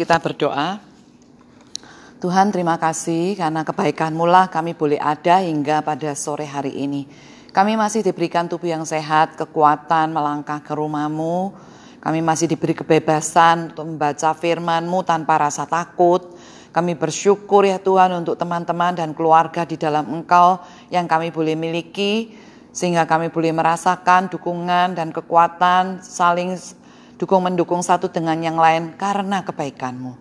Kita berdoa. Tuhan terima kasih karena kebaikan-Mu lah kami boleh ada hingga pada sore hari ini. Kami masih diberikan tubuh yang sehat, kekuatan melangkah ke rumah-Mu. Kami masih diberi kebebasan untuk membaca firman-Mu tanpa rasa takut. Kami bersyukur ya Tuhan untuk teman-teman dan keluarga di dalam Engkau yang kami boleh miliki sehingga kami boleh merasakan dukungan dan kekuatan saling dukung mendukung satu dengan yang lain karena kebaikan-Mu.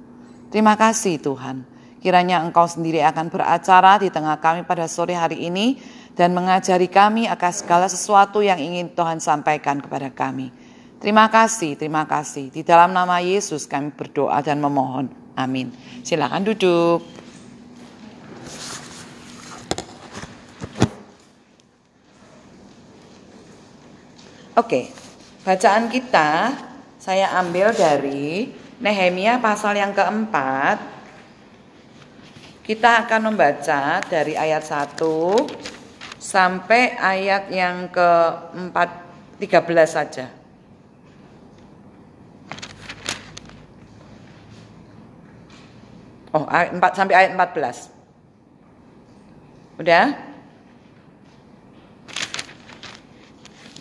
Terima kasih Tuhan. Kiranya Engkau sendiri akan beracara di tengah kami pada sore hari ini dan mengajari kami akan segala sesuatu yang ingin Tuhan sampaikan kepada kami. Terima kasih, terima kasih. Di dalam nama Yesus kami berdoa dan memohon. Amin. Silakan duduk. Oke, bacaan kita saya ambil dari Nehemia pasal yang keempat kita akan membaca dari ayat 1 sampai ayat yang ke-4 13 saja. Oh, ayat 4 sampai ayat 14. Udah?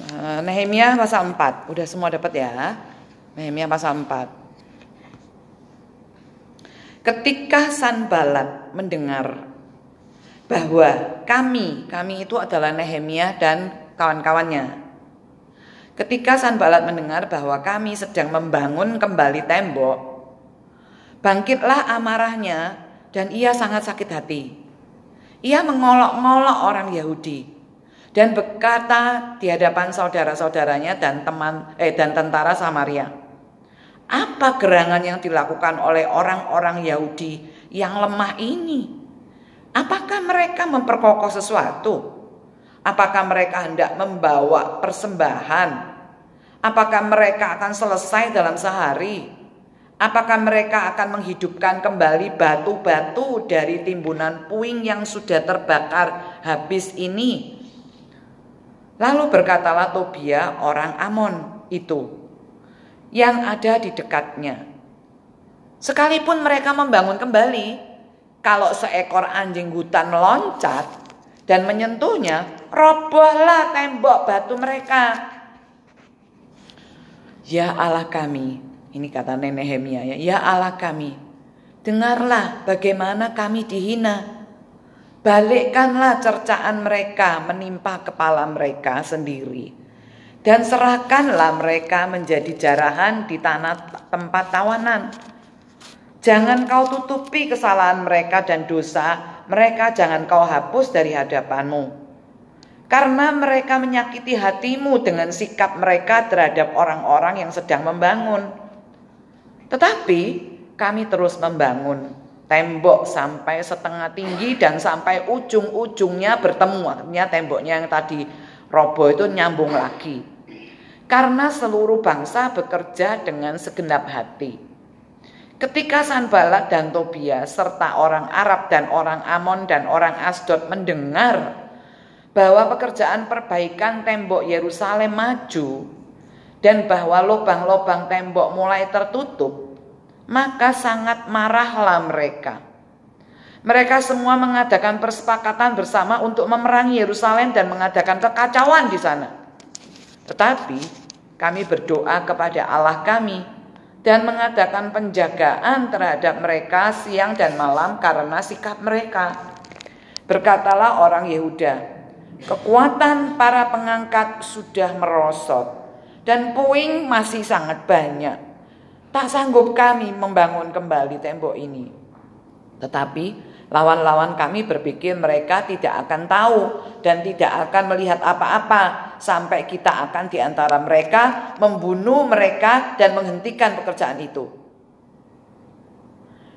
Nah, Nehemia pasal 4. Udah semua dapat ya? Nehemia pasal 4. Ketika Sanbalat mendengar bahwa kami, kami itu adalah Nehemia dan kawan-kawannya. Ketika Sanbalat mendengar bahwa kami sedang membangun kembali tembok, bangkitlah amarahnya dan ia sangat sakit hati. Ia mengolok-ngolok orang Yahudi dan berkata di hadapan saudara-saudaranya dan teman eh dan tentara Samaria. Apa gerangan yang dilakukan oleh orang-orang Yahudi yang lemah ini? Apakah mereka memperkokoh sesuatu? Apakah mereka hendak membawa persembahan? Apakah mereka akan selesai dalam sehari? Apakah mereka akan menghidupkan kembali batu-batu dari timbunan puing yang sudah terbakar habis ini? Lalu berkatalah Tobia orang Amon itu, yang ada di dekatnya. Sekalipun mereka membangun kembali, kalau seekor anjing hutan meloncat dan menyentuhnya, robohlah tembok batu mereka. Ya Allah kami, ini kata Nehemia ya, ya Allah kami, dengarlah bagaimana kami dihina. Balikkanlah cercaan mereka menimpa kepala mereka sendiri dan serahkanlah mereka menjadi jarahan di tanah tempat tawanan. Jangan kau tutupi kesalahan mereka dan dosa mereka, jangan kau hapus dari hadapanmu. Karena mereka menyakiti hatimu dengan sikap mereka terhadap orang-orang yang sedang membangun. Tetapi kami terus membangun tembok sampai setengah tinggi dan sampai ujung-ujungnya bertemu. Artinya temboknya yang tadi roboh itu nyambung lagi. Karena seluruh bangsa bekerja dengan segenap hati. Ketika Sanbalat dan Tobia serta orang Arab dan orang Amon dan orang Asdod mendengar bahwa pekerjaan perbaikan tembok Yerusalem maju dan bahwa lubang-lubang tembok mulai tertutup, maka sangat marahlah mereka. Mereka semua mengadakan persepakatan bersama untuk memerangi Yerusalem dan mengadakan kekacauan di sana. Tetapi kami berdoa kepada Allah kami dan mengadakan penjagaan terhadap mereka siang dan malam karena sikap mereka. Berkatalah orang Yehuda, kekuatan para pengangkat sudah merosot dan puing masih sangat banyak. Tak sanggup kami membangun kembali tembok ini. Tetapi Lawan-lawan kami berpikir mereka tidak akan tahu dan tidak akan melihat apa-apa sampai kita akan di antara mereka membunuh mereka dan menghentikan pekerjaan itu.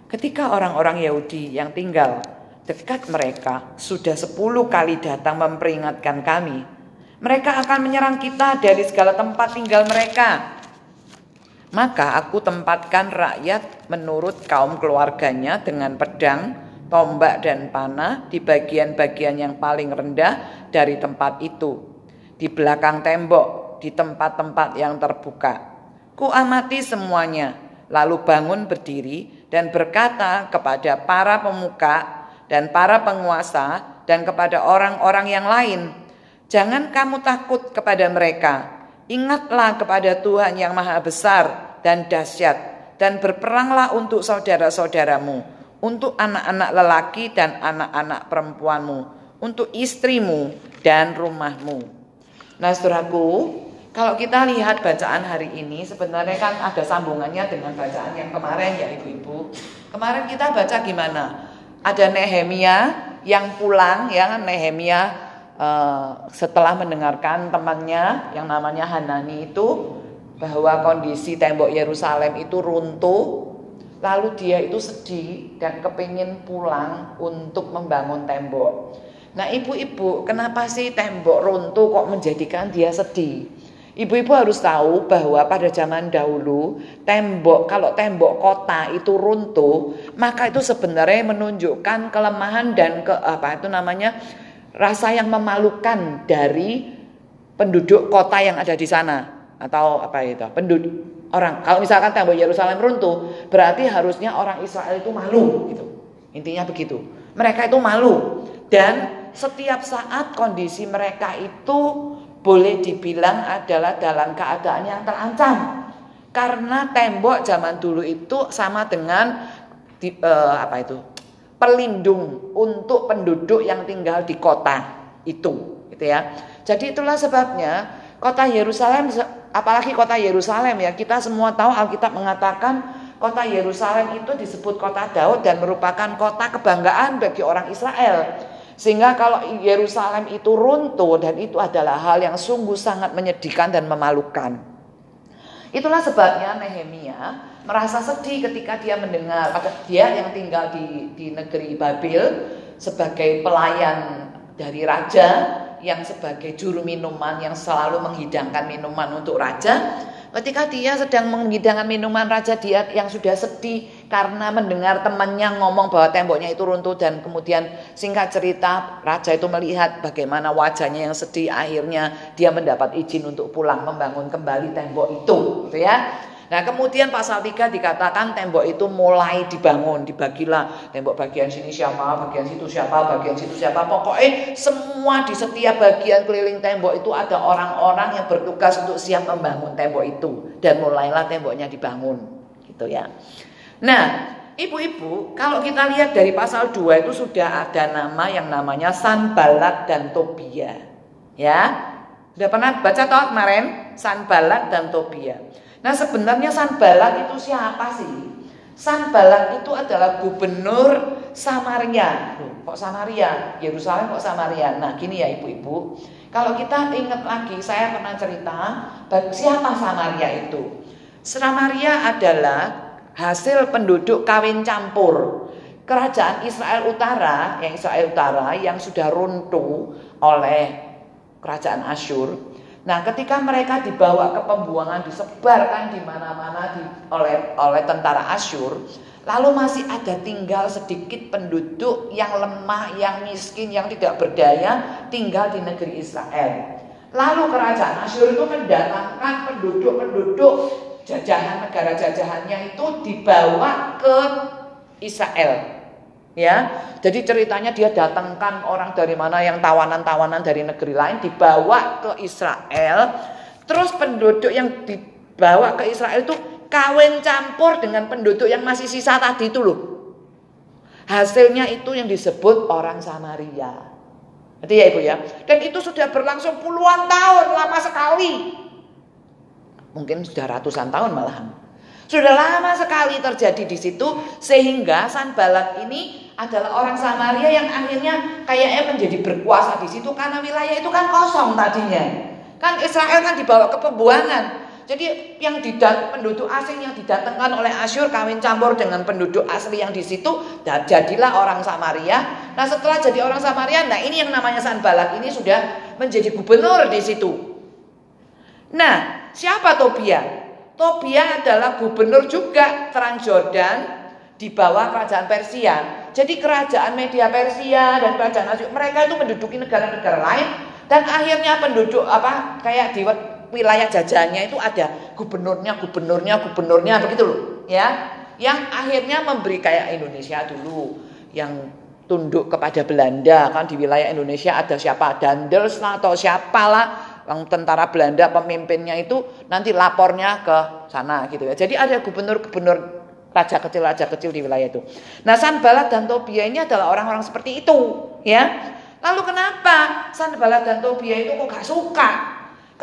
Ketika orang-orang Yahudi yang tinggal dekat mereka sudah sepuluh kali datang memperingatkan kami, mereka akan menyerang kita dari segala tempat tinggal mereka. Maka aku tempatkan rakyat menurut kaum keluarganya dengan pedang, tombak dan panah di bagian-bagian yang paling rendah dari tempat itu, di belakang tembok, di tempat-tempat yang terbuka. Ku amati semuanya, lalu bangun berdiri dan berkata kepada para pemuka dan para penguasa dan kepada orang-orang yang lain, "Jangan kamu takut kepada mereka. Ingatlah kepada Tuhan yang Maha Besar dan dahsyat, dan berperanglah untuk saudara-saudaramu, untuk anak-anak lelaki dan anak-anak perempuanmu, untuk istrimu dan rumahmu." Nah, saudaraku, kalau kita lihat bacaan hari ini sebenarnya kan ada sambungannya dengan bacaan yang kemarin ya ibu-ibu. Kemarin kita baca gimana? Ada Nehemia yang pulang ya Nehemia uh, setelah mendengarkan temannya yang namanya Hanani itu bahwa kondisi tembok Yerusalem itu runtuh Lalu dia itu sedih dan kepingin pulang untuk membangun tembok. Nah ibu-ibu kenapa sih tembok runtuh kok menjadikan dia sedih? Ibu-ibu harus tahu bahwa pada zaman dahulu tembok kalau tembok kota itu runtuh maka itu sebenarnya menunjukkan kelemahan dan ke apa itu namanya rasa yang memalukan dari penduduk kota yang ada di sana atau apa itu penduduk orang kalau misalkan tembok Yerusalem runtuh berarti harusnya orang Israel itu malu gitu intinya begitu mereka itu malu dan setiap saat kondisi mereka itu boleh dibilang adalah dalam keadaan yang terancam. Karena tembok zaman dulu itu sama dengan di, uh, apa itu? pelindung untuk penduduk yang tinggal di kota itu, gitu ya. Jadi itulah sebabnya kota Yerusalem apalagi kota Yerusalem ya, kita semua tahu Alkitab mengatakan kota Yerusalem itu disebut kota Daud dan merupakan kota kebanggaan bagi orang Israel. Sehingga kalau Yerusalem itu runtuh dan itu adalah hal yang sungguh sangat menyedihkan dan memalukan. Itulah sebabnya Nehemia merasa sedih ketika dia mendengar pada dia yang tinggal di, di negeri Babil sebagai pelayan dari raja yang sebagai juru minuman yang selalu menghidangkan minuman untuk raja Ketika dia sedang menghidangkan minuman raja dia yang sudah sedih karena mendengar temannya ngomong bahwa temboknya itu runtuh dan kemudian singkat cerita raja itu melihat bagaimana wajahnya yang sedih akhirnya dia mendapat izin untuk pulang membangun kembali tembok itu gitu ya. Nah kemudian pasal 3 dikatakan tembok itu mulai dibangun, dibagilah tembok bagian sini siapa, bagian situ siapa, bagian situ siapa. Pokoknya semua di setiap bagian keliling tembok itu ada orang-orang yang bertugas untuk siap membangun tembok itu. Dan mulailah temboknya dibangun gitu ya. Nah Ibu-ibu, kalau kita lihat dari pasal 2 itu sudah ada nama yang namanya Sanbalat dan Tobia. Ya. Sudah pernah baca toh kemarin Sanbalat dan Tobia. Nah sebenarnya Sanballat itu siapa sih? Sanballat itu adalah gubernur Samaria. kok Samaria? Yerusalem kok Samaria? Nah gini ya ibu-ibu. Kalau kita ingat lagi, saya pernah cerita siapa Samaria itu. Samaria adalah hasil penduduk kawin campur. Kerajaan Israel Utara, yang Israel Utara yang sudah runtuh oleh kerajaan Asyur Nah, ketika mereka dibawa ke pembuangan, disebarkan di mana-mana di, oleh oleh tentara Asyur, lalu masih ada tinggal sedikit penduduk yang lemah, yang miskin, yang tidak berdaya tinggal di negeri Israel. Lalu kerajaan Asyur itu mendatangkan penduduk-penduduk jajahan negara jajahannya itu dibawa ke Israel. Ya, jadi ceritanya dia datangkan orang dari mana yang tawanan-tawanan dari negeri lain dibawa ke Israel. Terus penduduk yang dibawa ke Israel itu kawin campur dengan penduduk yang masih sisa tadi itu loh. Hasilnya itu yang disebut orang Samaria. Jadi ya Ibu ya. Dan itu sudah berlangsung puluhan tahun lama sekali. Mungkin sudah ratusan tahun malahan. Sudah lama sekali terjadi di situ sehingga Sanbalat ini adalah orang Samaria yang akhirnya kayaknya menjadi berkuasa di situ karena wilayah itu kan kosong tadinya. Kan Israel kan dibawa ke pembuangan. Jadi yang didat penduduk asing yang didatangkan oleh Asyur kawin campur dengan penduduk asli yang di situ dan jadilah orang Samaria. Nah setelah jadi orang Samaria, nah ini yang namanya Sanbalat ini sudah menjadi gubernur di situ. Nah siapa Tobia? Tobia adalah gubernur juga Transjordan di bawah kerajaan Persia. Jadi kerajaan Media Persia dan kerajaan Asyur mereka itu menduduki negara-negara lain dan akhirnya penduduk apa kayak di wilayah jajahannya itu ada gubernurnya, gubernurnya, gubernurnya begitu loh. ya, yang akhirnya memberi kayak Indonesia dulu yang tunduk kepada Belanda kan di wilayah Indonesia ada siapa Dandels atau siapalah tentara Belanda pemimpinnya itu nanti lapornya ke sana gitu ya. Jadi ada gubernur-gubernur raja kecil raja kecil di wilayah itu. Nah, Sanballat dan Tobia ini adalah orang-orang seperti itu, ya. Lalu kenapa Sanballat dan Tobia itu kok gak suka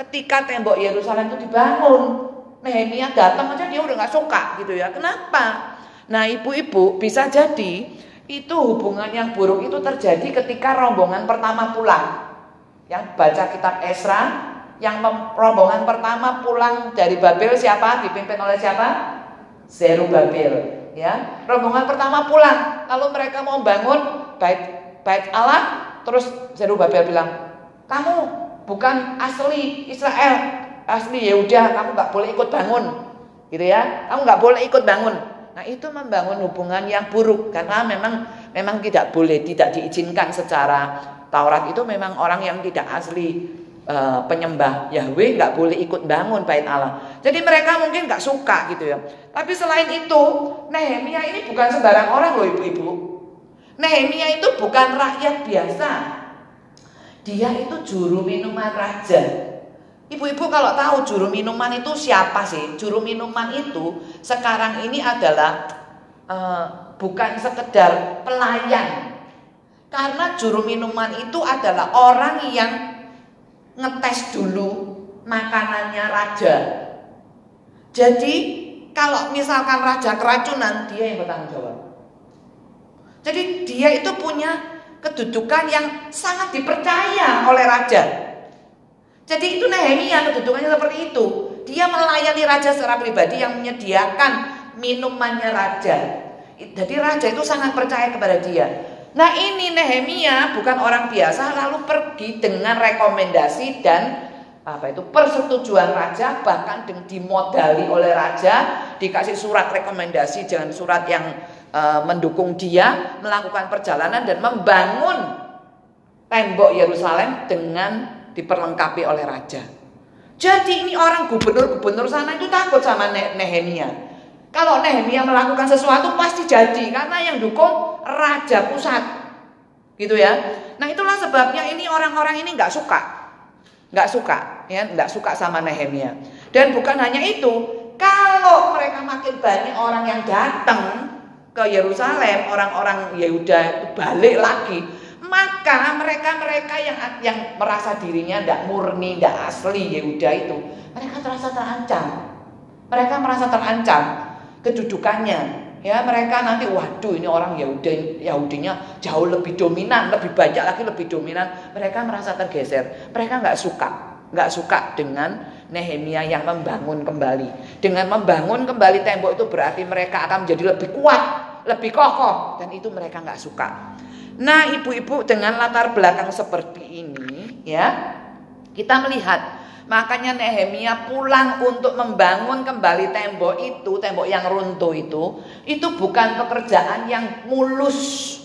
ketika tembok Yerusalem itu dibangun? Nehemia datang aja dia udah gak suka gitu ya. Kenapa? Nah, ibu-ibu bisa jadi itu hubungan yang buruk itu terjadi ketika rombongan pertama pulang. Yang baca kitab Esra, yang rombongan pertama pulang dari Babel siapa? Dipimpin oleh siapa? Zerubabel, ya. Rombongan pertama pulang, lalu mereka mau bangun bait bait Allah, terus Zerubabel bilang, "Kamu bukan asli Israel, asli Yehuda, kamu nggak boleh ikut bangun." Gitu ya. Kamu nggak boleh ikut bangun. Nah, itu membangun hubungan yang buruk karena memang memang tidak boleh, tidak diizinkan secara Taurat itu memang orang yang tidak asli uh, penyembah Yahweh nggak boleh ikut bangun bait Allah. Jadi mereka mungkin nggak suka gitu ya. Tapi selain itu, Nehemia ini bukan sembarang orang loh ibu-ibu. Nehemia itu bukan rakyat biasa. Dia itu juru minuman raja. Ibu-ibu kalau tahu juru minuman itu siapa sih? Juru minuman itu sekarang ini adalah uh, bukan sekedar pelayan karena juru minuman itu adalah orang yang ngetes dulu makanannya raja. Jadi kalau misalkan raja keracunan, dia yang bertanggung jawab. Jadi dia itu punya kedudukan yang sangat dipercaya oleh raja. Jadi itu Nehemia kedudukannya seperti itu. Dia melayani raja secara pribadi yang menyediakan minumannya raja. Jadi raja itu sangat percaya kepada dia. Nah ini Nehemia bukan orang biasa lalu pergi dengan rekomendasi dan apa itu persetujuan raja bahkan dimodali oleh raja dikasih surat rekomendasi dengan surat yang e, mendukung dia melakukan perjalanan dan membangun tembok Yerusalem dengan diperlengkapi oleh raja. Jadi ini orang gubernur-gubernur sana itu takut sama Nehemia. Kalau Nehemia melakukan sesuatu pasti jadi karena yang dukung raja pusat. Gitu ya. Nah, itulah sebabnya ini orang-orang ini nggak suka. nggak suka, ya, nggak suka sama Nehemia. Dan bukan hanya itu, kalau mereka makin banyak orang yang datang ke Yerusalem, orang-orang Yehuda balik lagi, maka mereka-mereka yang yang merasa dirinya tidak murni, tidak asli Yehuda itu, mereka terasa terancam. Mereka merasa terancam kedudukannya, Ya mereka nanti waduh ini orang Yahudi Yahudinya jauh lebih dominan, lebih banyak lagi lebih dominan. Mereka merasa tergeser. Mereka nggak suka, nggak suka dengan Nehemia yang membangun kembali. Dengan membangun kembali tembok itu berarti mereka akan menjadi lebih kuat, lebih kokoh dan itu mereka nggak suka. Nah ibu-ibu dengan latar belakang seperti ini ya kita melihat Makanya Nehemia pulang untuk membangun kembali tembok itu, tembok yang runtuh itu, itu bukan pekerjaan yang mulus.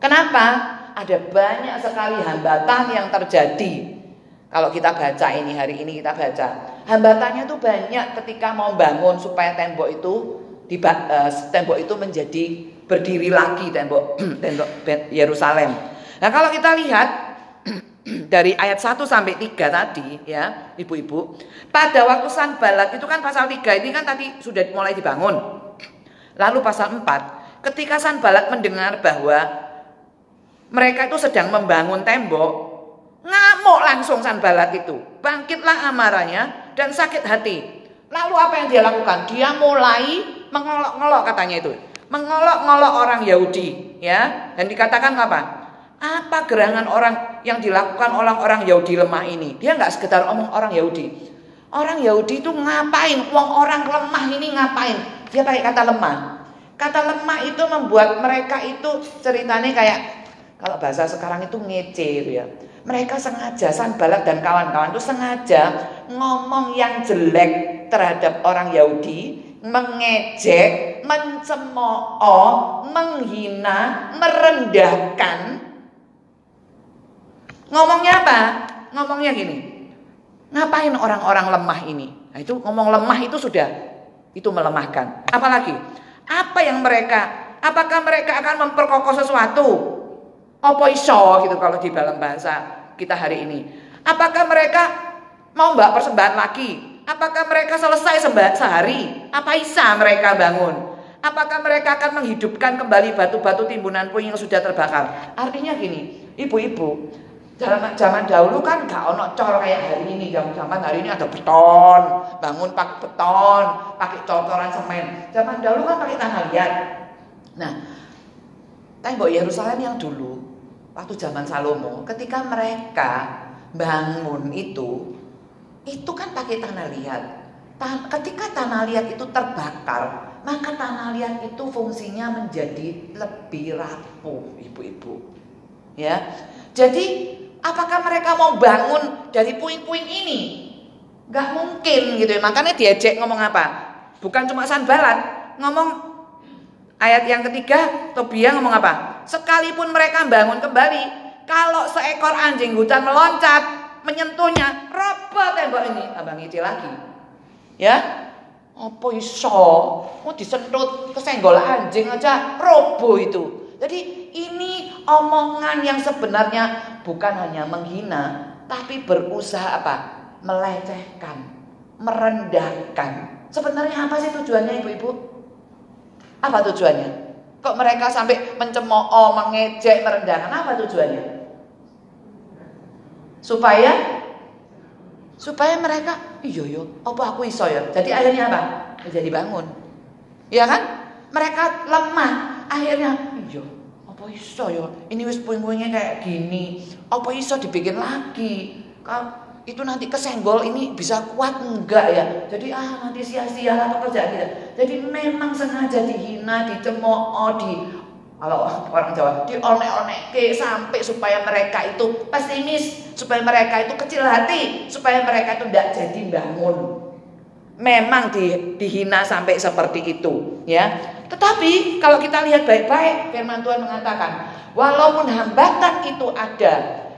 Kenapa? Ada banyak sekali hambatan yang terjadi. Kalau kita baca ini hari ini kita baca, hambatannya tuh banyak ketika mau bangun supaya tembok itu uh, tembok itu menjadi berdiri lagi tembok tembok Yerusalem. Nah, kalau kita lihat dari ayat 1 sampai 3 tadi ya, Ibu-ibu. Pada waktu Sanbalat itu kan pasal 3 ini kan tadi sudah mulai dibangun. Lalu pasal 4, ketika Sanbalat mendengar bahwa mereka itu sedang membangun tembok, ngamuk langsung Sanbalat itu. Bangkitlah amarahnya dan sakit hati. Lalu apa yang dia lakukan? Dia mulai mengolok-ngolok katanya itu. Mengolok-ngolok orang Yahudi, ya. Dan dikatakan apa? Apa gerangan orang yang dilakukan orang-orang Yahudi lemah ini? Dia nggak sekedar omong orang Yahudi. Orang Yahudi itu ngapain? Uang orang lemah ini ngapain? Dia pakai kata lemah. Kata lemah itu membuat mereka itu ceritanya kayak kalau bahasa sekarang itu ngece itu ya. Mereka sengaja Sanbalat dan kawan-kawan itu sengaja ngomong yang jelek terhadap orang Yahudi, mengejek, mencemooh, menghina, merendahkan Ngomongnya apa? Ngomongnya gini. Ngapain orang-orang lemah ini? Nah, itu ngomong lemah itu sudah Itu melemahkan. Apalagi? Apa yang mereka, apakah mereka akan memperkokoh sesuatu? Apa iso gitu kalau di dalam bahasa kita hari ini. Apakah mereka mau mbak persembahan lagi? Apakah mereka selesai sembah sehari? Apa isa mereka bangun? Apakah mereka akan menghidupkan kembali batu-batu timbunan puing yang sudah terbakar? Artinya gini, ibu-ibu, zaman zaman dahulu kan gak ono cor kayak hari ini zaman zaman hari ini ada beton bangun pakai beton pakai cocoran semen. Zaman dahulu kan pakai tanah liat. Nah tembok Yerusalem yang dulu waktu zaman Salomo ketika mereka bangun itu itu kan pakai tanah liat. Ketika tanah liat itu terbakar maka tanah liat itu fungsinya menjadi lebih rapuh ibu-ibu. Ya jadi Apakah mereka mau bangun dari puing-puing ini? Gak mungkin gitu ya. Makanya diajak ngomong apa? Bukan cuma sanbalan, ngomong ayat yang ketiga, Tobia ngomong apa? Sekalipun mereka bangun kembali, kalau seekor anjing hutan meloncat, menyentuhnya, roboh tembok ini. Abang Ici lagi. Ya, apa iso? Mau disentut kesenggol anjing aja roboh itu. Jadi ini omongan yang sebenarnya bukan hanya menghina, tapi berusaha apa? Melecehkan, merendahkan. Sebenarnya apa sih tujuannya ibu-ibu? Apa tujuannya? Kok mereka sampai mencemooh, mengejek, merendahkan? Apa tujuannya? Supaya supaya mereka iya yo, apa aku iso ya? Jadi akhirnya apa? Menjadi bangun. Ya kan? Mereka lemah, akhirnya iya. Apa iso ya? Ini wis puing-puingnya kayak gini. Apa iso dibikin lagi? Kalau itu nanti kesenggol ini bisa kuat enggak ya? Jadi ah nanti sia-sia lah pekerjaan kita. Jadi memang sengaja dihina dicemooh di kalau orang Jawa dionek-onek ke sampai supaya mereka itu pesimis supaya mereka itu kecil hati supaya mereka itu tidak jadi bangun. Memang di, dihina sampai seperti itu ya tetapi kalau kita lihat baik-baik firman Tuhan mengatakan walaupun hambatan itu ada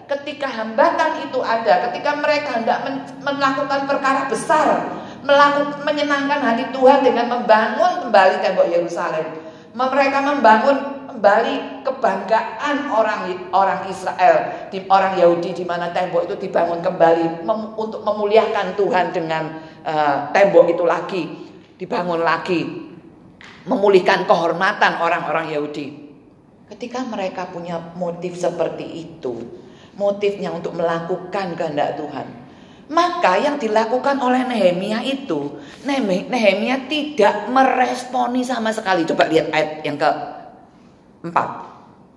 ketika hambatan itu ada ketika mereka hendak melakukan perkara besar melakukan menyenangkan hati Tuhan dengan membangun kembali tembok Yerusalem mereka membangun kembali kebanggaan orang orang Israel di orang Yahudi di mana tembok itu dibangun kembali mem, untuk memuliakan Tuhan dengan uh, tembok itu lagi dibangun lagi memulihkan kehormatan orang-orang Yahudi. Ketika mereka punya motif seperti itu, motifnya untuk melakukan kehendak Tuhan, maka yang dilakukan oleh Nehemia itu, Nehemia tidak meresponi sama sekali. Coba lihat ayat yang keempat.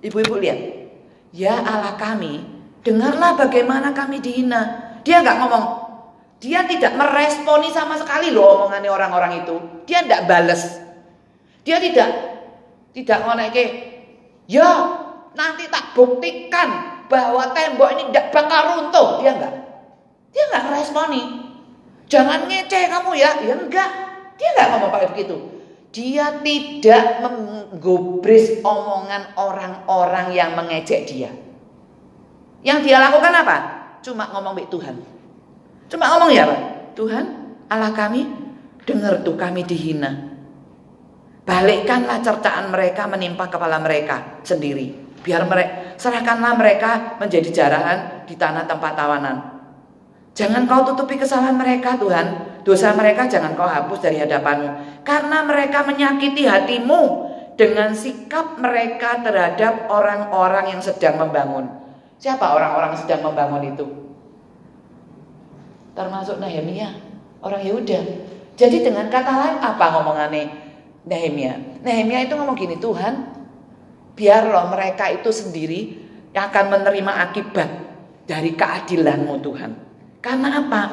Ibu-ibu lihat. Ya Allah kami, dengarlah bagaimana kami dihina. Dia nggak ngomong, dia tidak meresponi sama sekali loh omongannya orang-orang itu. Dia tidak balas. Dia tidak tidak ngoneke. Ya, nanti tak buktikan bahwa tembok ini tidak bakal runtuh. Dia enggak. Dia enggak meresponi. Jangan ngeceh kamu ya. Ya enggak. Dia enggak ngomong pakai begitu. Dia tidak menggubris omongan orang-orang yang mengejek dia. Yang dia lakukan apa? Cuma ngomong baik Tuhan. Cuma ngomong ya Pak. Tuhan Allah kami dengar tuh kami dihina. Balikkanlah cercaan mereka menimpa kepala mereka sendiri. Biar mereka serahkanlah mereka menjadi jarahan di tanah tempat tawanan. Jangan kau tutupi kesalahan mereka Tuhan. Dosa mereka jangan kau hapus dari hadapanmu. Karena mereka menyakiti hatimu dengan sikap mereka terhadap orang-orang yang sedang membangun. Siapa orang-orang sedang membangun itu? Termasuk Nehemia, orang Yehuda. Jadi dengan kata lain apa ngomongannya? Nehemia. Nehemia itu ngomong gini, Tuhan, biarlah mereka itu sendiri yang akan menerima akibat dari keadilanmu Tuhan. Karena apa?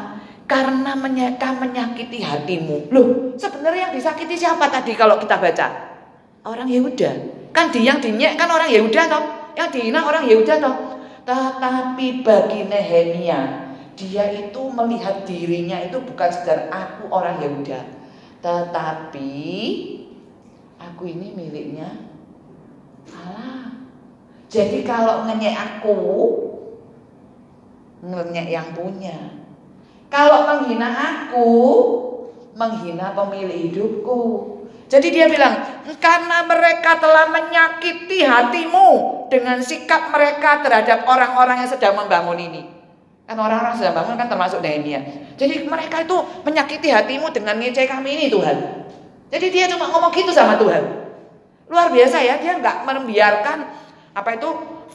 Karena mereka menyakiti hatimu. Loh, sebenarnya yang disakiti siapa tadi kalau kita baca? Orang Yehuda. Kan di yang dinyek kan orang Yehuda toh. Yang dihina orang Yehuda toh. Tetapi bagi Nehemia, dia itu melihat dirinya itu bukan sekedar aku orang Yehuda. Tetapi aku ini miliknya Allah. Jadi kalau ngenyek aku, ngenyek yang punya. Kalau menghina aku, menghina pemilik hidupku. Jadi dia bilang, karena mereka telah menyakiti hatimu dengan sikap mereka terhadap orang-orang yang sedang membangun ini. Kan orang-orang sedang bangun kan termasuk Nehemia. Jadi mereka itu menyakiti hatimu dengan ngecek kami ini Tuhan. Jadi dia cuma ngomong gitu sama Tuhan. Luar biasa ya, dia nggak membiarkan apa itu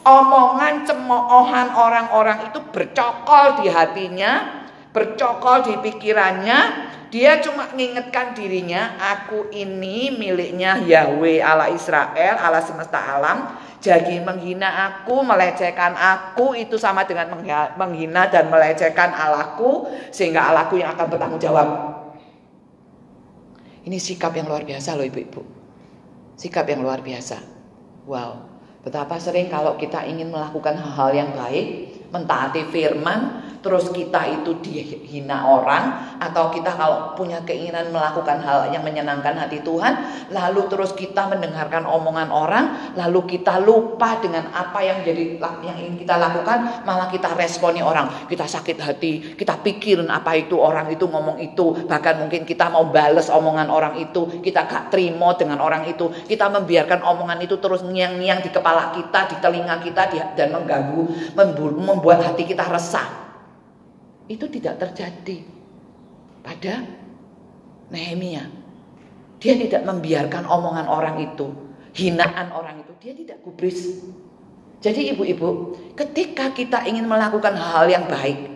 omongan cemoohan orang-orang itu bercokol di hatinya, bercokol di pikirannya, dia cuma mengingatkan dirinya, aku ini miliknya Yahweh Allah Israel, Allah semesta alam. Jadi menghina aku, melecehkan aku itu sama dengan menghina dan melecehkan Allahku sehingga Allahku yang akan bertanggung jawab. Ini sikap yang luar biasa loh ibu-ibu. Sikap yang luar biasa. Wow. Betapa sering kalau kita ingin melakukan hal-hal yang baik, mentaati firman, terus kita itu dihina orang atau kita kalau punya keinginan melakukan hal yang menyenangkan hati Tuhan lalu terus kita mendengarkan omongan orang lalu kita lupa dengan apa yang jadi yang ingin kita lakukan malah kita responi orang kita sakit hati kita pikirin apa itu orang itu ngomong itu. Bahkan mungkin kita mau bales omongan orang itu kita gak terima dengan orang itu. Kita membiarkan omongan itu terus ngiang-ngiang di kepala kita di telinga kita dan mengganggu membuat hati kita resah itu tidak terjadi pada Nehemia. Dia tidak membiarkan omongan orang itu, hinaan orang itu, dia tidak gubris. Jadi ibu-ibu, ketika kita ingin melakukan hal yang baik,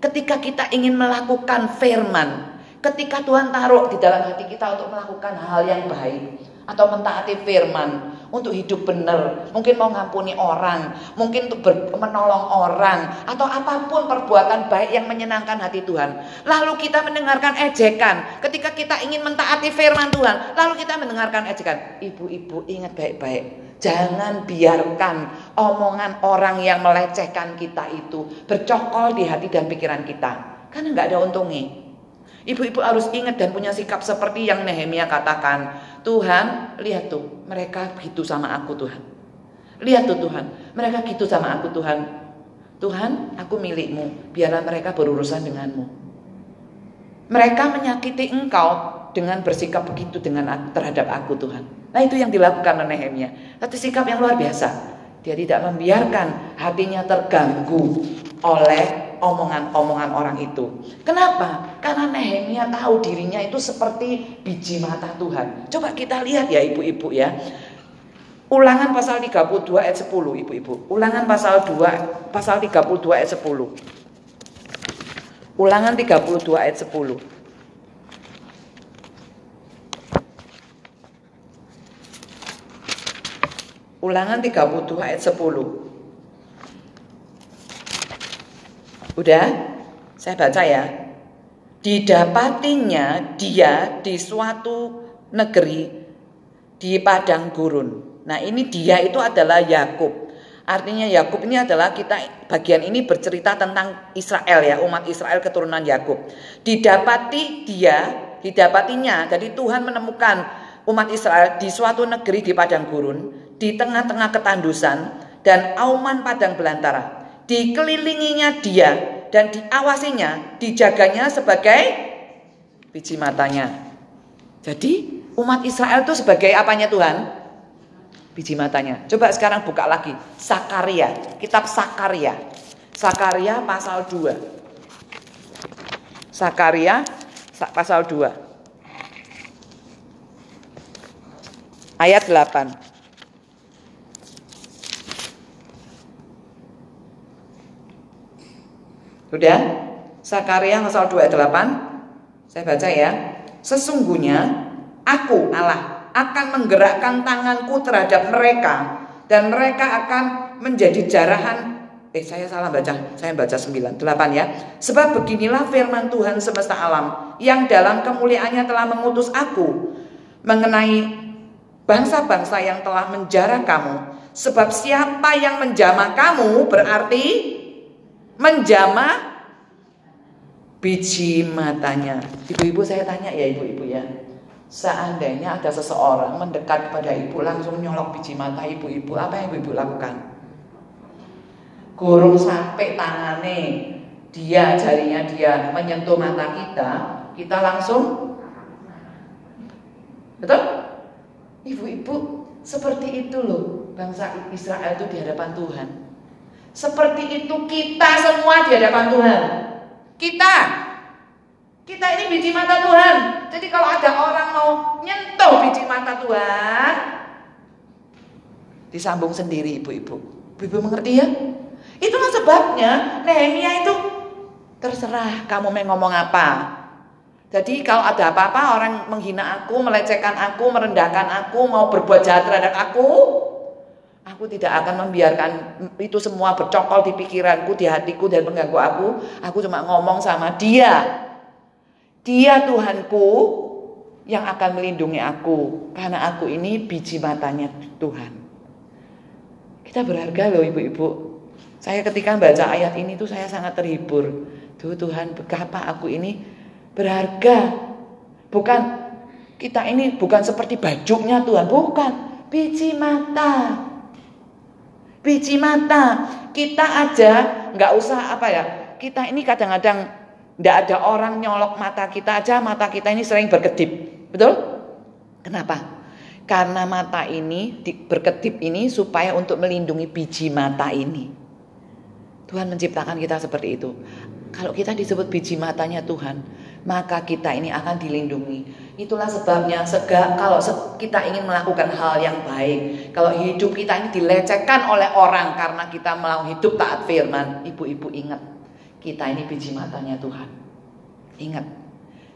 ketika kita ingin melakukan firman, ketika Tuhan taruh di dalam hati kita untuk melakukan hal yang baik atau mentaati firman, untuk hidup benar, mungkin mau ngampuni orang, mungkin untuk menolong orang, atau apa pun perbuatan baik yang menyenangkan hati Tuhan. Lalu kita mendengarkan ejekan, ketika kita ingin mentaati firman Tuhan, lalu kita mendengarkan ejekan. Ibu-ibu ingat baik-baik, jangan biarkan omongan orang yang melecehkan kita itu bercokol di hati dan pikiran kita, karena nggak ada untungnya. Ibu-ibu harus ingat dan punya sikap seperti yang Nehemia katakan. Tuhan, lihat tuh, mereka gitu sama aku Tuhan. Lihat tuh Tuhan, mereka gitu sama aku Tuhan. Tuhan, aku milikmu, biarlah mereka berurusan denganmu. Mereka menyakiti engkau dengan bersikap begitu dengan terhadap aku Tuhan. Nah itu yang dilakukan oleh Nehemia. Satu sikap yang luar biasa. Dia tidak membiarkan hatinya terganggu oleh omongan-omongan orang itu. Kenapa? Karena Nehemia tahu dirinya itu seperti biji mata Tuhan. Coba kita lihat ya ibu-ibu ya. Ulangan pasal 32 ayat 10 ibu-ibu. Ulangan pasal 2 pasal 32 ayat 10. Ulangan 32 ayat 10. Ulangan 32 ayat 10. Udah? Saya baca ya. Didapatinya dia di suatu negeri di padang gurun. Nah, ini dia itu adalah Yakub. Artinya Yakub ini adalah kita bagian ini bercerita tentang Israel ya, umat Israel keturunan Yakub. Didapati dia, didapatinya. Jadi Tuhan menemukan umat Israel di suatu negeri di padang gurun, di tengah-tengah ketandusan dan auman padang belantara dikelilinginya dia dan diawasinya, dijaganya sebagai biji matanya. Jadi umat Israel itu sebagai apanya Tuhan? Biji matanya. Coba sekarang buka lagi. Sakaria, kitab Sakaria. Sakaria pasal 2. Sakaria pasal 2. Ayat 8. Sudah? Sakaria pasal 2 ayat 8. Saya baca ya. Sesungguhnya aku Allah akan menggerakkan tanganku terhadap mereka dan mereka akan menjadi jarahan Eh saya salah baca, saya baca 9, 8 ya. Sebab beginilah firman Tuhan semesta alam yang dalam kemuliaannya telah mengutus aku mengenai bangsa-bangsa yang telah menjara kamu. Sebab siapa yang menjamah kamu berarti menjama biji matanya. Ibu-ibu saya tanya ya ibu-ibu ya. Seandainya ada seseorang mendekat kepada ibu langsung nyolok biji mata ibu-ibu, apa yang ibu-ibu lakukan? Gurung sampai tangannya dia jarinya dia menyentuh mata kita, kita langsung Betul? Ibu-ibu, seperti itu loh bangsa Israel itu di hadapan Tuhan. Seperti itu kita semua di hadapan Tuhan. Kita. Kita ini biji mata Tuhan. Jadi kalau ada orang mau nyentuh biji mata Tuhan, disambung sendiri ibu-ibu. Ibu-ibu mengerti ya? Itulah sebabnya Nehemia itu terserah kamu mau ngomong apa. Jadi kalau ada apa-apa orang menghina aku, melecehkan aku, merendahkan aku, mau berbuat jahat terhadap aku, aku tidak akan membiarkan itu semua bercokol di pikiranku, di hatiku dan mengganggu aku. Aku cuma ngomong sama dia. Dia Tuhanku yang akan melindungi aku karena aku ini biji matanya Tuhan. Kita berharga loh ibu-ibu. Saya ketika baca ayat ini tuh saya sangat terhibur. Tuh Tuhan, betapa aku ini berharga. Bukan kita ini bukan seperti bajunya Tuhan, bukan. Biji mata. Biji mata. Kita aja nggak usah apa ya. Kita ini kadang-kadang nggak ada orang nyolok mata kita aja, mata kita ini sering berkedip. Betul? Kenapa? Karena mata ini berkedip ini supaya untuk melindungi biji mata ini. Tuhan menciptakan kita seperti itu. Kalau kita disebut biji matanya Tuhan, maka kita ini akan dilindungi. Itulah sebabnya sega, kalau kita ingin melakukan hal yang baik, kalau hidup kita ini dilecehkan oleh orang karena kita mau hidup taat firman, ibu-ibu ingat, kita ini biji matanya Tuhan. Ingat,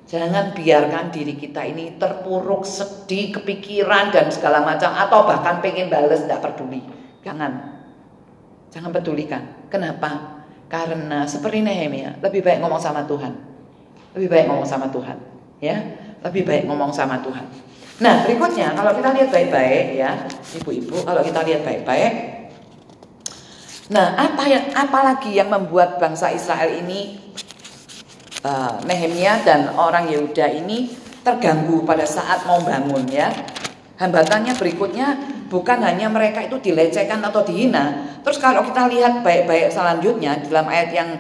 jangan biarkan diri kita ini terpuruk, sedih, kepikiran dan segala macam atau bahkan pengen bales tidak peduli. Jangan. Jangan pedulikan. Kenapa? Karena seperti Nehemia, lebih baik ngomong sama Tuhan lebih baik ngomong sama Tuhan, ya. Lebih baik ngomong sama Tuhan. Nah, berikutnya kalau kita lihat baik-baik ya, ibu-ibu, kalau kita lihat baik-baik, nah apa yang apalagi yang membuat bangsa Israel ini uh, Nehemia dan orang Yehuda ini terganggu pada saat mau bangun ya. Hambatannya berikutnya bukan hanya mereka itu dilecehkan atau dihina. Terus kalau kita lihat baik-baik selanjutnya dalam ayat yang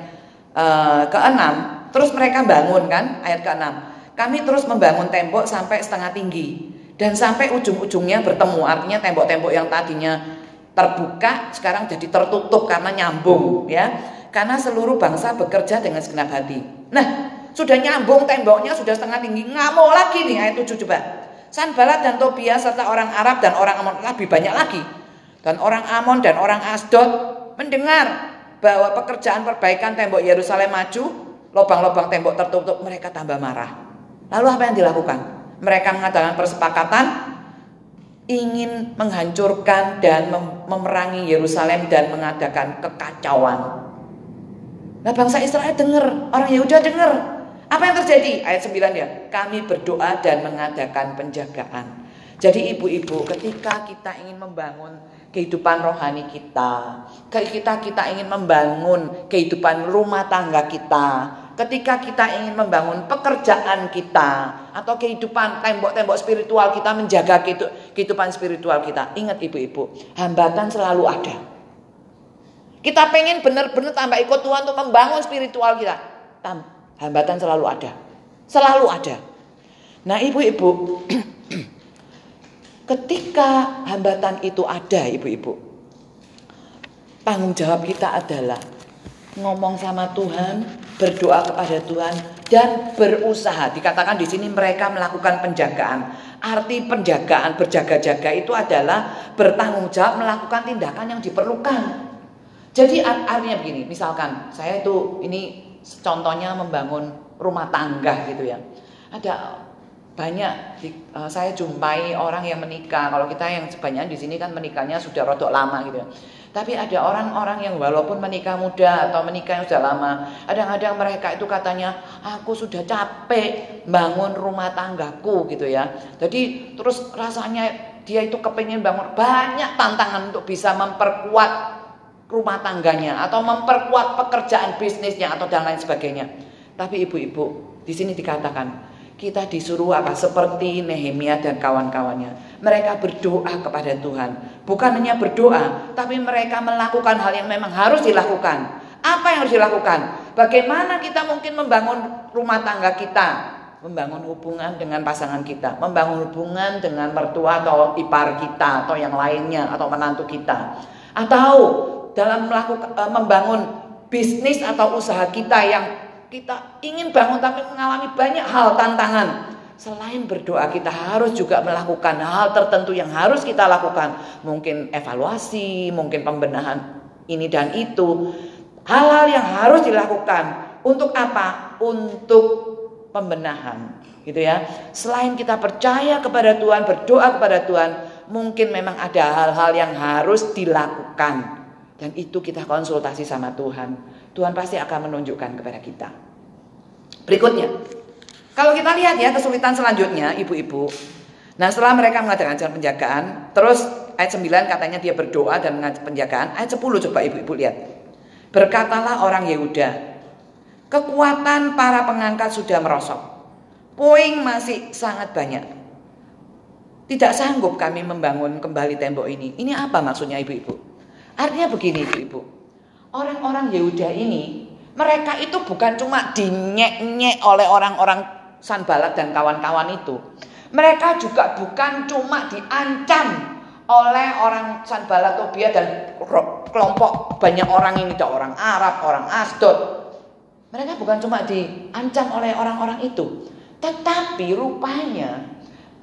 uh, keenam Terus mereka bangun kan, ayat ke-6. Kami terus membangun tembok sampai setengah tinggi dan sampai ujung-ujungnya bertemu. Artinya tembok-tembok yang tadinya terbuka sekarang jadi tertutup karena nyambung ya. Karena seluruh bangsa bekerja dengan segenap hati. Nah, sudah nyambung temboknya sudah setengah tinggi. Nggak mau lagi nih ayat 7 coba. Sanbalat dan Tobia serta orang Arab dan orang Amon lebih banyak lagi. Dan orang Amon dan orang Asdod mendengar bahwa pekerjaan perbaikan tembok Yerusalem maju lubang-lubang tembok tertutup, mereka tambah marah. Lalu apa yang dilakukan? Mereka mengadakan persepakatan ingin menghancurkan dan memerangi Yerusalem dan mengadakan kekacauan. Nah bangsa Israel dengar, orang Yehuda dengar. Apa yang terjadi? Ayat 9 ya. Kami berdoa dan mengadakan penjagaan. Jadi ibu-ibu ketika kita ingin membangun kehidupan rohani kita, kita kita ingin membangun kehidupan rumah tangga kita, ketika kita ingin membangun pekerjaan kita atau kehidupan tembok-tembok spiritual kita menjaga kehidupan spiritual kita. Ingat ibu-ibu, hambatan selalu ada. Kita pengen benar-benar tambah ikut Tuhan untuk membangun spiritual kita. Hambatan selalu ada. Selalu ada. Nah ibu-ibu, ketika hambatan itu ada ibu-ibu, tanggung jawab kita adalah ngomong sama Tuhan, berdoa kepada Tuhan dan berusaha. Dikatakan di sini mereka melakukan penjagaan. Arti penjagaan, berjaga-jaga itu adalah bertanggung jawab melakukan tindakan yang diperlukan. Jadi artinya begini, misalkan saya itu ini contohnya membangun rumah tangga gitu ya. Ada banyak uh, saya jumpai orang yang menikah. Kalau kita yang sebanyak di sini kan menikahnya sudah rodok lama gitu ya. Tapi ada orang-orang yang walaupun menikah muda atau menikah yang sudah lama, kadang-kadang mereka itu katanya, aku sudah capek bangun rumah tanggaku gitu ya. Jadi terus rasanya dia itu kepingin bangun banyak tantangan untuk bisa memperkuat rumah tangganya atau memperkuat pekerjaan bisnisnya atau dan lain sebagainya. Tapi ibu-ibu di sini dikatakan kita disuruh apa seperti Nehemia dan kawan-kawannya. Mereka berdoa kepada Tuhan. Bukan hanya berdoa, tapi mereka melakukan hal yang memang harus dilakukan. Apa yang harus dilakukan? Bagaimana kita mungkin membangun rumah tangga kita? membangun hubungan dengan pasangan kita, membangun hubungan dengan mertua atau ipar kita atau yang lainnya atau menantu kita. Atau dalam melakukan eh, membangun bisnis atau usaha kita yang kita ingin bangun tapi mengalami banyak hal tantangan. Selain berdoa kita harus juga melakukan hal tertentu yang harus kita lakukan. Mungkin evaluasi, mungkin pembenahan ini dan itu. Hal-hal yang harus dilakukan. Untuk apa? Untuk pembenahan gitu ya. Selain kita percaya kepada Tuhan, berdoa kepada Tuhan, mungkin memang ada hal-hal yang harus dilakukan. Dan itu kita konsultasi sama Tuhan. Tuhan pasti akan menunjukkan kepada kita. Berikutnya, kalau kita lihat ya kesulitan selanjutnya ibu-ibu. Nah setelah mereka mengadakan ajaran penjagaan, terus ayat 9 katanya dia berdoa dan mengajar penjagaan. Ayat 10 coba ibu-ibu lihat. Berkatalah orang Yehuda, Kekuatan para pengangkat sudah merosot. Puing masih sangat banyak. Tidak sanggup kami membangun kembali tembok ini. Ini apa maksudnya ibu-ibu? Artinya begini ibu-ibu. Orang-orang Yehuda ini, mereka itu bukan cuma dinyek-nyek oleh orang-orang Sanbalat dan kawan-kawan itu. Mereka juga bukan cuma diancam oleh orang Sanbalat, Tobia dan kelompok banyak orang ini, orang Arab, orang Asdod, mereka bukan cuma diancam oleh orang-orang itu, tetapi rupanya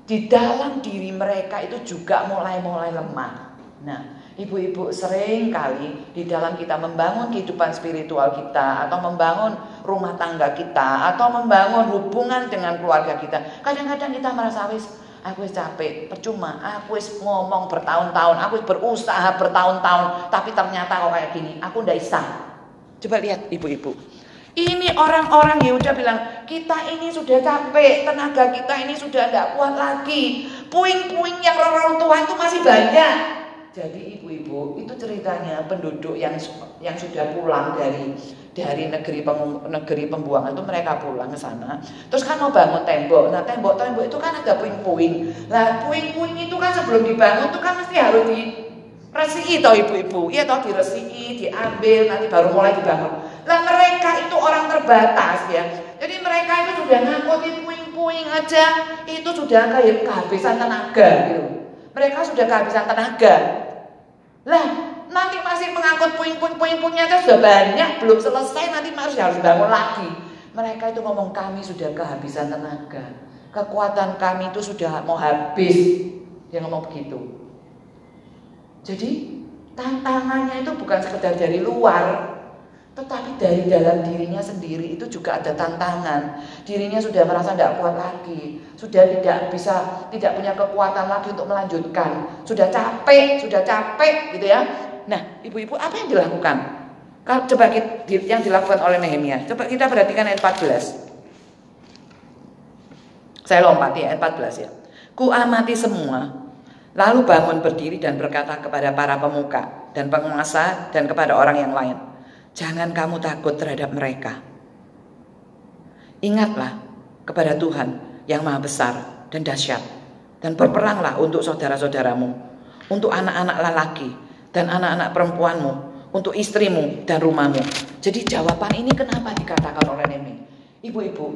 di dalam diri mereka itu juga mulai-mulai lemah. Nah, ibu-ibu sering kali di dalam kita membangun kehidupan spiritual kita atau membangun rumah tangga kita atau membangun hubungan dengan keluarga kita. Kadang-kadang kita merasa wis aku wis capek, percuma, aku wis ngomong bertahun-tahun, aku wis berusaha bertahun-tahun, tapi ternyata kok kayak gini, aku ndak bisa. Coba lihat ibu-ibu. Ini orang-orang Yehuda bilang, kita ini sudah capek, tenaga kita ini sudah tidak kuat lagi. Puing-puing yang reruntuhan itu masih banyak. Jadi ibu-ibu itu ceritanya penduduk yang yang sudah pulang dari dari negeri peng, negeri pembuangan itu mereka pulang ke sana. Terus kan mau bangun tembok. Nah tembok-tembok itu kan ada puing-puing. Nah puing-puing itu kan sebelum dibangun itu kan mesti harus di resi toh ibu-ibu. Iya toh diresiki, diambil, nanti baru mulai dibangun. Lah mereka itu orang terbatas ya. Jadi mereka itu sudah ngangkutin puing-puing aja, itu sudah kayak kehabisan tenaga gitu. Mereka sudah kehabisan tenaga. Lah nanti masih mengangkut puing-puing puing-puingnya aja sudah banyak, belum selesai nanti masih harus bangun lagi. Mereka itu ngomong kami sudah kehabisan tenaga. Kekuatan kami itu sudah mau habis. Dia ngomong begitu. Jadi tantangannya itu bukan sekedar dari luar, tetapi dari dalam dirinya sendiri itu juga ada tantangan. Dirinya sudah merasa tidak kuat lagi, sudah tidak bisa, tidak punya kekuatan lagi untuk melanjutkan. Sudah capek, sudah capek gitu ya. Nah, ibu-ibu apa yang dilakukan? Coba yang dilakukan oleh Nehemia. Coba kita perhatikan ayat 14. Saya lompat ya ayat 14 ya. Ku amati semua, lalu bangun berdiri dan berkata kepada para pemuka dan penguasa dan kepada orang yang lain. Jangan kamu takut terhadap mereka. Ingatlah kepada Tuhan yang maha besar dan dahsyat. Dan berperanglah untuk saudara-saudaramu, untuk anak-anak lelaki dan anak-anak perempuanmu, untuk istrimu dan rumahmu. Jadi jawaban ini kenapa dikatakan oleh Nemi? Ibu-ibu,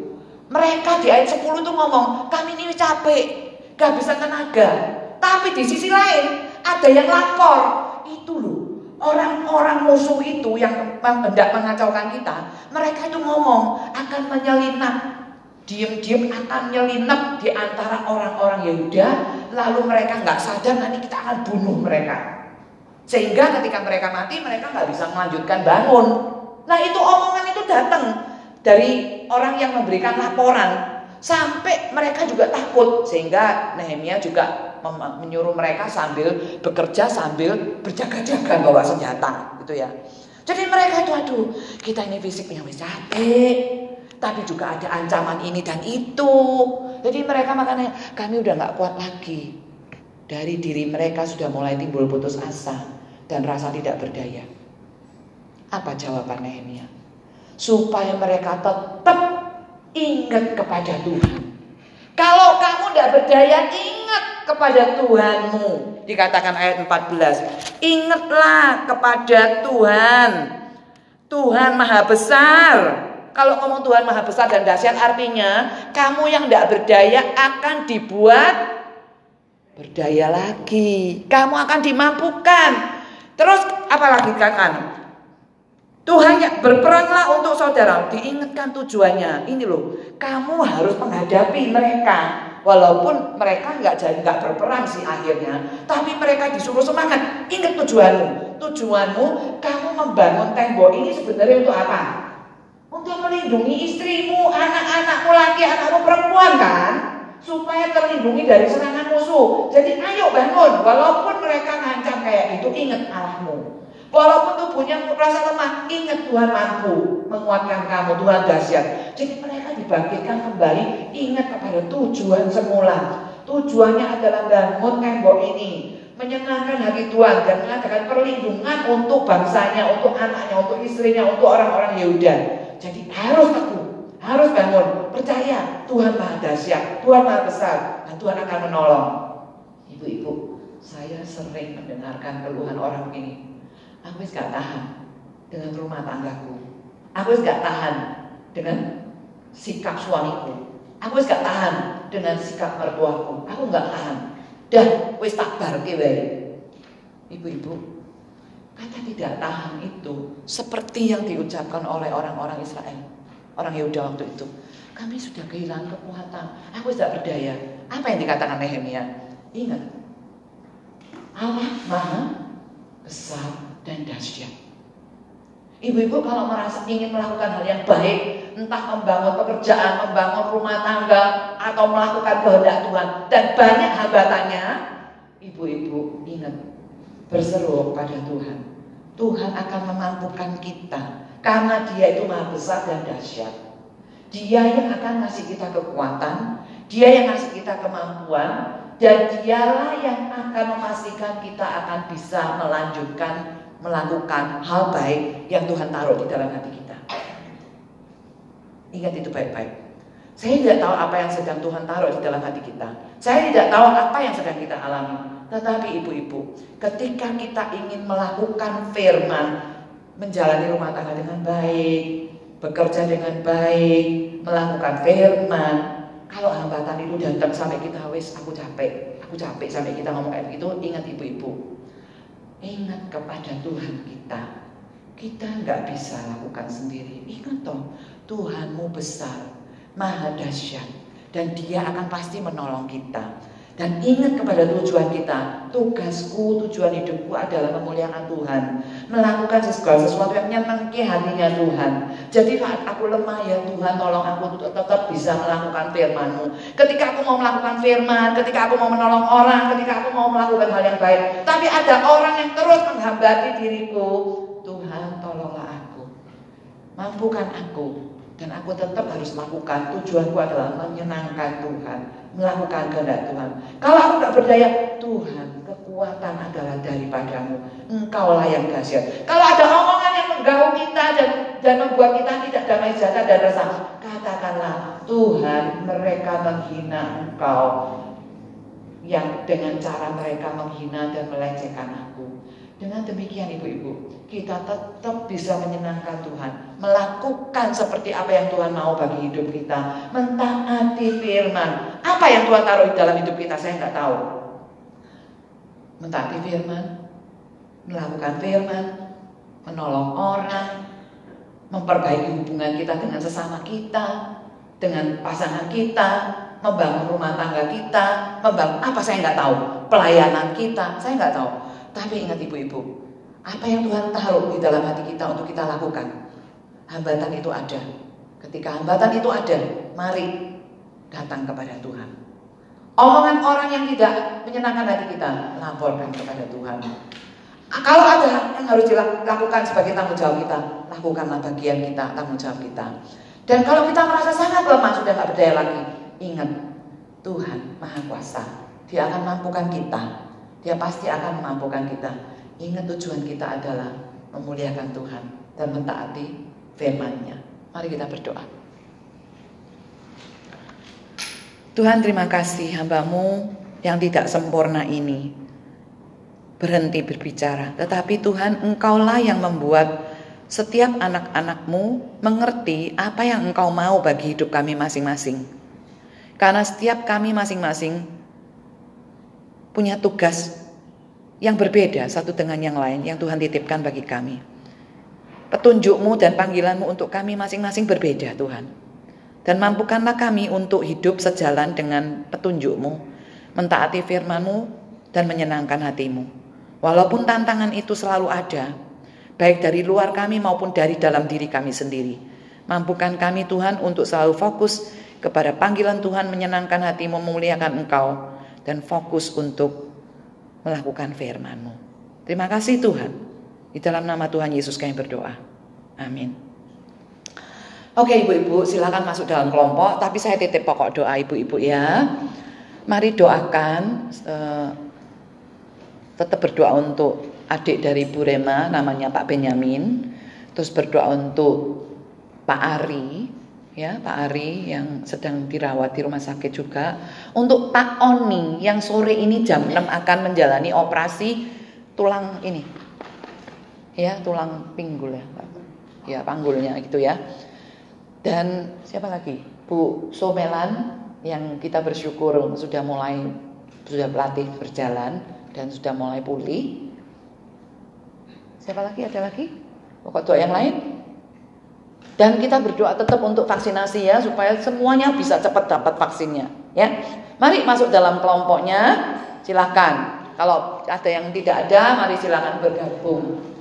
mereka di ayat 10 itu ngomong, kami ini capek, bisa tenaga. Tapi di sisi lain ada yang lapor, itu loh Orang-orang musuh itu yang hendak mengacaukan kita, mereka itu ngomong akan menyelinap, diam-diam akan menyelinap di antara orang-orang Yehuda, lalu mereka nggak sadar nanti kita akan bunuh mereka. Sehingga ketika mereka mati, mereka nggak bisa melanjutkan bangun. Nah itu omongan itu datang dari orang yang memberikan laporan sampai mereka juga takut sehingga Nehemia juga menyuruh mereka sambil bekerja sambil berjaga-jaga bawa senjata gitu ya. Jadi mereka itu aduh, kita ini fisiknya wis capek, tapi juga ada ancaman ini dan itu. Jadi mereka makanya kami udah nggak kuat lagi. Dari diri mereka sudah mulai timbul putus asa dan rasa tidak berdaya. Apa jawaban Nehemia? Supaya mereka tetap ingat kepada Tuhan. Kalau kamu tidak berdaya, ingat kepada Tuhanmu. Dikatakan ayat 14. Ingatlah kepada Tuhan. Tuhan maha besar Kalau ngomong Tuhan maha besar dan dahsyat artinya kamu yang tidak berdaya akan dibuat berdaya lagi. Kamu akan dimampukan. Terus apalagi kan? Tuhan yang berperanglah untuk saudara. Diingatkan tujuannya. Ini loh, kamu harus menghadapi mereka. Walaupun mereka nggak jadi nggak berperang sih akhirnya, tapi mereka disuruh semangat. Ingat tujuanmu. Tujuanmu, kamu membangun tembok ini sebenarnya untuk apa? Untuk melindungi istrimu, anak-anakmu laki, anakmu perempuan kan? Supaya terlindungi dari serangan musuh. Jadi ayo bangun, walaupun mereka ngancam kayak itu, ingat Allahmu. Walaupun tubuhnya merasa lemah, ingat Tuhan mampu menguatkan kamu, Tuhan dahsyat. Jadi mereka dibangkitkan kembali, ingat kepada tujuan semula. Tujuannya adalah bangun tembok ini, menyenangkan hati Tuhan dan mengadakan perlindungan untuk bangsanya, untuk anaknya, untuk istrinya, untuk orang-orang Yehuda. Jadi harus teguh, harus bangun, percaya Tuhan Maha Dahsyat, Tuhan Maha Besar, dan Tuhan akan menolong. Ibu-ibu, saya sering mendengarkan keluhan orang begini. Aku gak tahan dengan rumah tanggaku. Aku gak tahan dengan sikap suamiku. Aku gak tahan dengan sikap mertuaku. Aku gak tahan. Dah, wis tak barke Ibu-ibu, kata tidak tahan itu seperti yang diucapkan oleh orang-orang Israel, orang Yehuda waktu itu. Kami sudah kehilangan kekuatan. Aku tidak berdaya. Apa yang dikatakan Nehemia? Ingat, Allah Maha besar dan dahsyat. Ibu-ibu kalau merasa ingin melakukan hal yang baik, entah membangun pekerjaan, membangun rumah tangga, atau melakukan kehendak Tuhan, dan banyak hambatannya, ibu-ibu ingat, berseru pada Tuhan. Tuhan akan memampukan kita, karena dia itu maha besar dan dahsyat. Dia yang akan ngasih kita kekuatan, dia yang ngasih kita kemampuan, dan dialah yang akan memastikan kita akan bisa melanjutkan melakukan hal baik yang Tuhan taruh di dalam hati kita. Ingat itu baik-baik. Saya tidak tahu apa yang sedang Tuhan taruh di dalam hati kita. Saya tidak tahu apa yang sedang kita alami. Tetapi ibu-ibu, ketika kita ingin melakukan firman, menjalani rumah tangga dengan baik, bekerja dengan baik, melakukan firman, kalau hambatan itu datang sampai kita wis aku capek, aku capek sampai kita ngomong kayak begitu, ingat ibu-ibu, Ingat kepada Tuhan kita. Kita nggak bisa lakukan sendiri. Ingat toh, Tuhanmu besar, maha dahsyat, dan Dia akan pasti menolong kita. Dan ingat kepada tujuan kita. Tugasku, tujuan hidupku adalah memuliakan Tuhan. Melakukan segala sesuatu yang nyenengke hatinya Tuhan. Jadi saat aku lemah ya Tuhan tolong aku untuk tetap bisa melakukan firmanmu. Ketika aku mau melakukan firman, ketika aku mau menolong orang, ketika aku mau melakukan hal yang baik. Tapi ada orang yang terus menghambati diriku. Tuhan tolonglah aku. Mampukan aku. Dan aku tetap harus lakukan. Tujuanku adalah menyenangkan Tuhan melakukan kehendak Tuhan. Kalau aku tak berdaya, Tuhan, kekuatan adalah daripadamu. Engkaulah yang dahsyat. Kalau ada omongan yang mengganggu kita dan dan membuat kita tidak damai sejahtera dan resah, katakanlah, Tuhan, mereka menghina Engkau yang dengan cara mereka menghina dan melecehkan aku. Dengan demikian ibu-ibu, kita tetap bisa menyenangkan Tuhan. Melakukan seperti apa yang Tuhan mau bagi hidup kita. Mentaati firman. Apa yang Tuhan taruh di dalam hidup kita, saya nggak tahu. Mentaati firman, melakukan firman, menolong orang, memperbaiki hubungan kita dengan sesama kita, dengan pasangan kita, membangun rumah tangga kita, membangun apa saya nggak tahu, pelayanan kita, saya nggak tahu. Tapi ingat ibu-ibu, apa yang Tuhan taruh di dalam hati kita untuk kita lakukan. Hambatan itu ada. Ketika hambatan itu ada, mari datang kepada Tuhan. Omongan orang yang tidak menyenangkan hati kita, laporkan kepada Tuhan. Kalau ada yang harus dilakukan sebagai tanggung jawab kita, lakukanlah bagian kita, tanggung jawab kita. Dan kalau kita merasa sangat lemah, sudah tak berdaya lagi, ingat, Tuhan Maha Kuasa. Dia akan mampukan kita dia pasti akan memampukan kita. Ingat tujuan kita adalah memuliakan Tuhan dan mentaati firman-Nya. Mari kita berdoa. Tuhan terima kasih hambamu yang tidak sempurna ini berhenti berbicara. Tetapi Tuhan engkaulah yang membuat setiap anak-anakmu mengerti apa yang engkau mau bagi hidup kami masing-masing. Karena setiap kami masing-masing punya tugas yang berbeda satu dengan yang lain yang Tuhan titipkan bagi kami. Petunjukmu dan panggilanmu untuk kami masing-masing berbeda Tuhan. Dan mampukanlah kami untuk hidup sejalan dengan petunjukmu, mentaati firmanmu dan menyenangkan hatimu. Walaupun tantangan itu selalu ada, baik dari luar kami maupun dari dalam diri kami sendiri. Mampukan kami Tuhan untuk selalu fokus kepada panggilan Tuhan menyenangkan hatimu, memuliakan Engkau, dan fokus untuk melakukan firman-Mu. Terima kasih Tuhan. Di dalam nama Tuhan Yesus kami berdoa. Amin. Oke ibu-ibu silakan masuk dalam kelompok Tapi saya titip pokok doa ibu-ibu ya Mari doakan uh, Tetap berdoa untuk adik dari Bu Rema namanya Pak Benyamin terus berdoa untuk Pak Ari ya Pak Ari yang sedang dirawat di rumah sakit juga untuk Pak Oni yang sore ini jam 6 akan menjalani operasi tulang ini ya tulang pinggul ya Pak ya panggulnya gitu ya dan siapa lagi Bu Somelan yang kita bersyukur sudah mulai sudah pelatih berjalan dan sudah mulai pulih Siapa lagi? Ada lagi? Pokok yang lain? Dan kita berdoa tetap untuk vaksinasi ya supaya semuanya bisa cepat dapat vaksinnya ya. Mari masuk dalam kelompoknya. Silahkan. Kalau ada yang tidak ada, mari silahkan bergabung.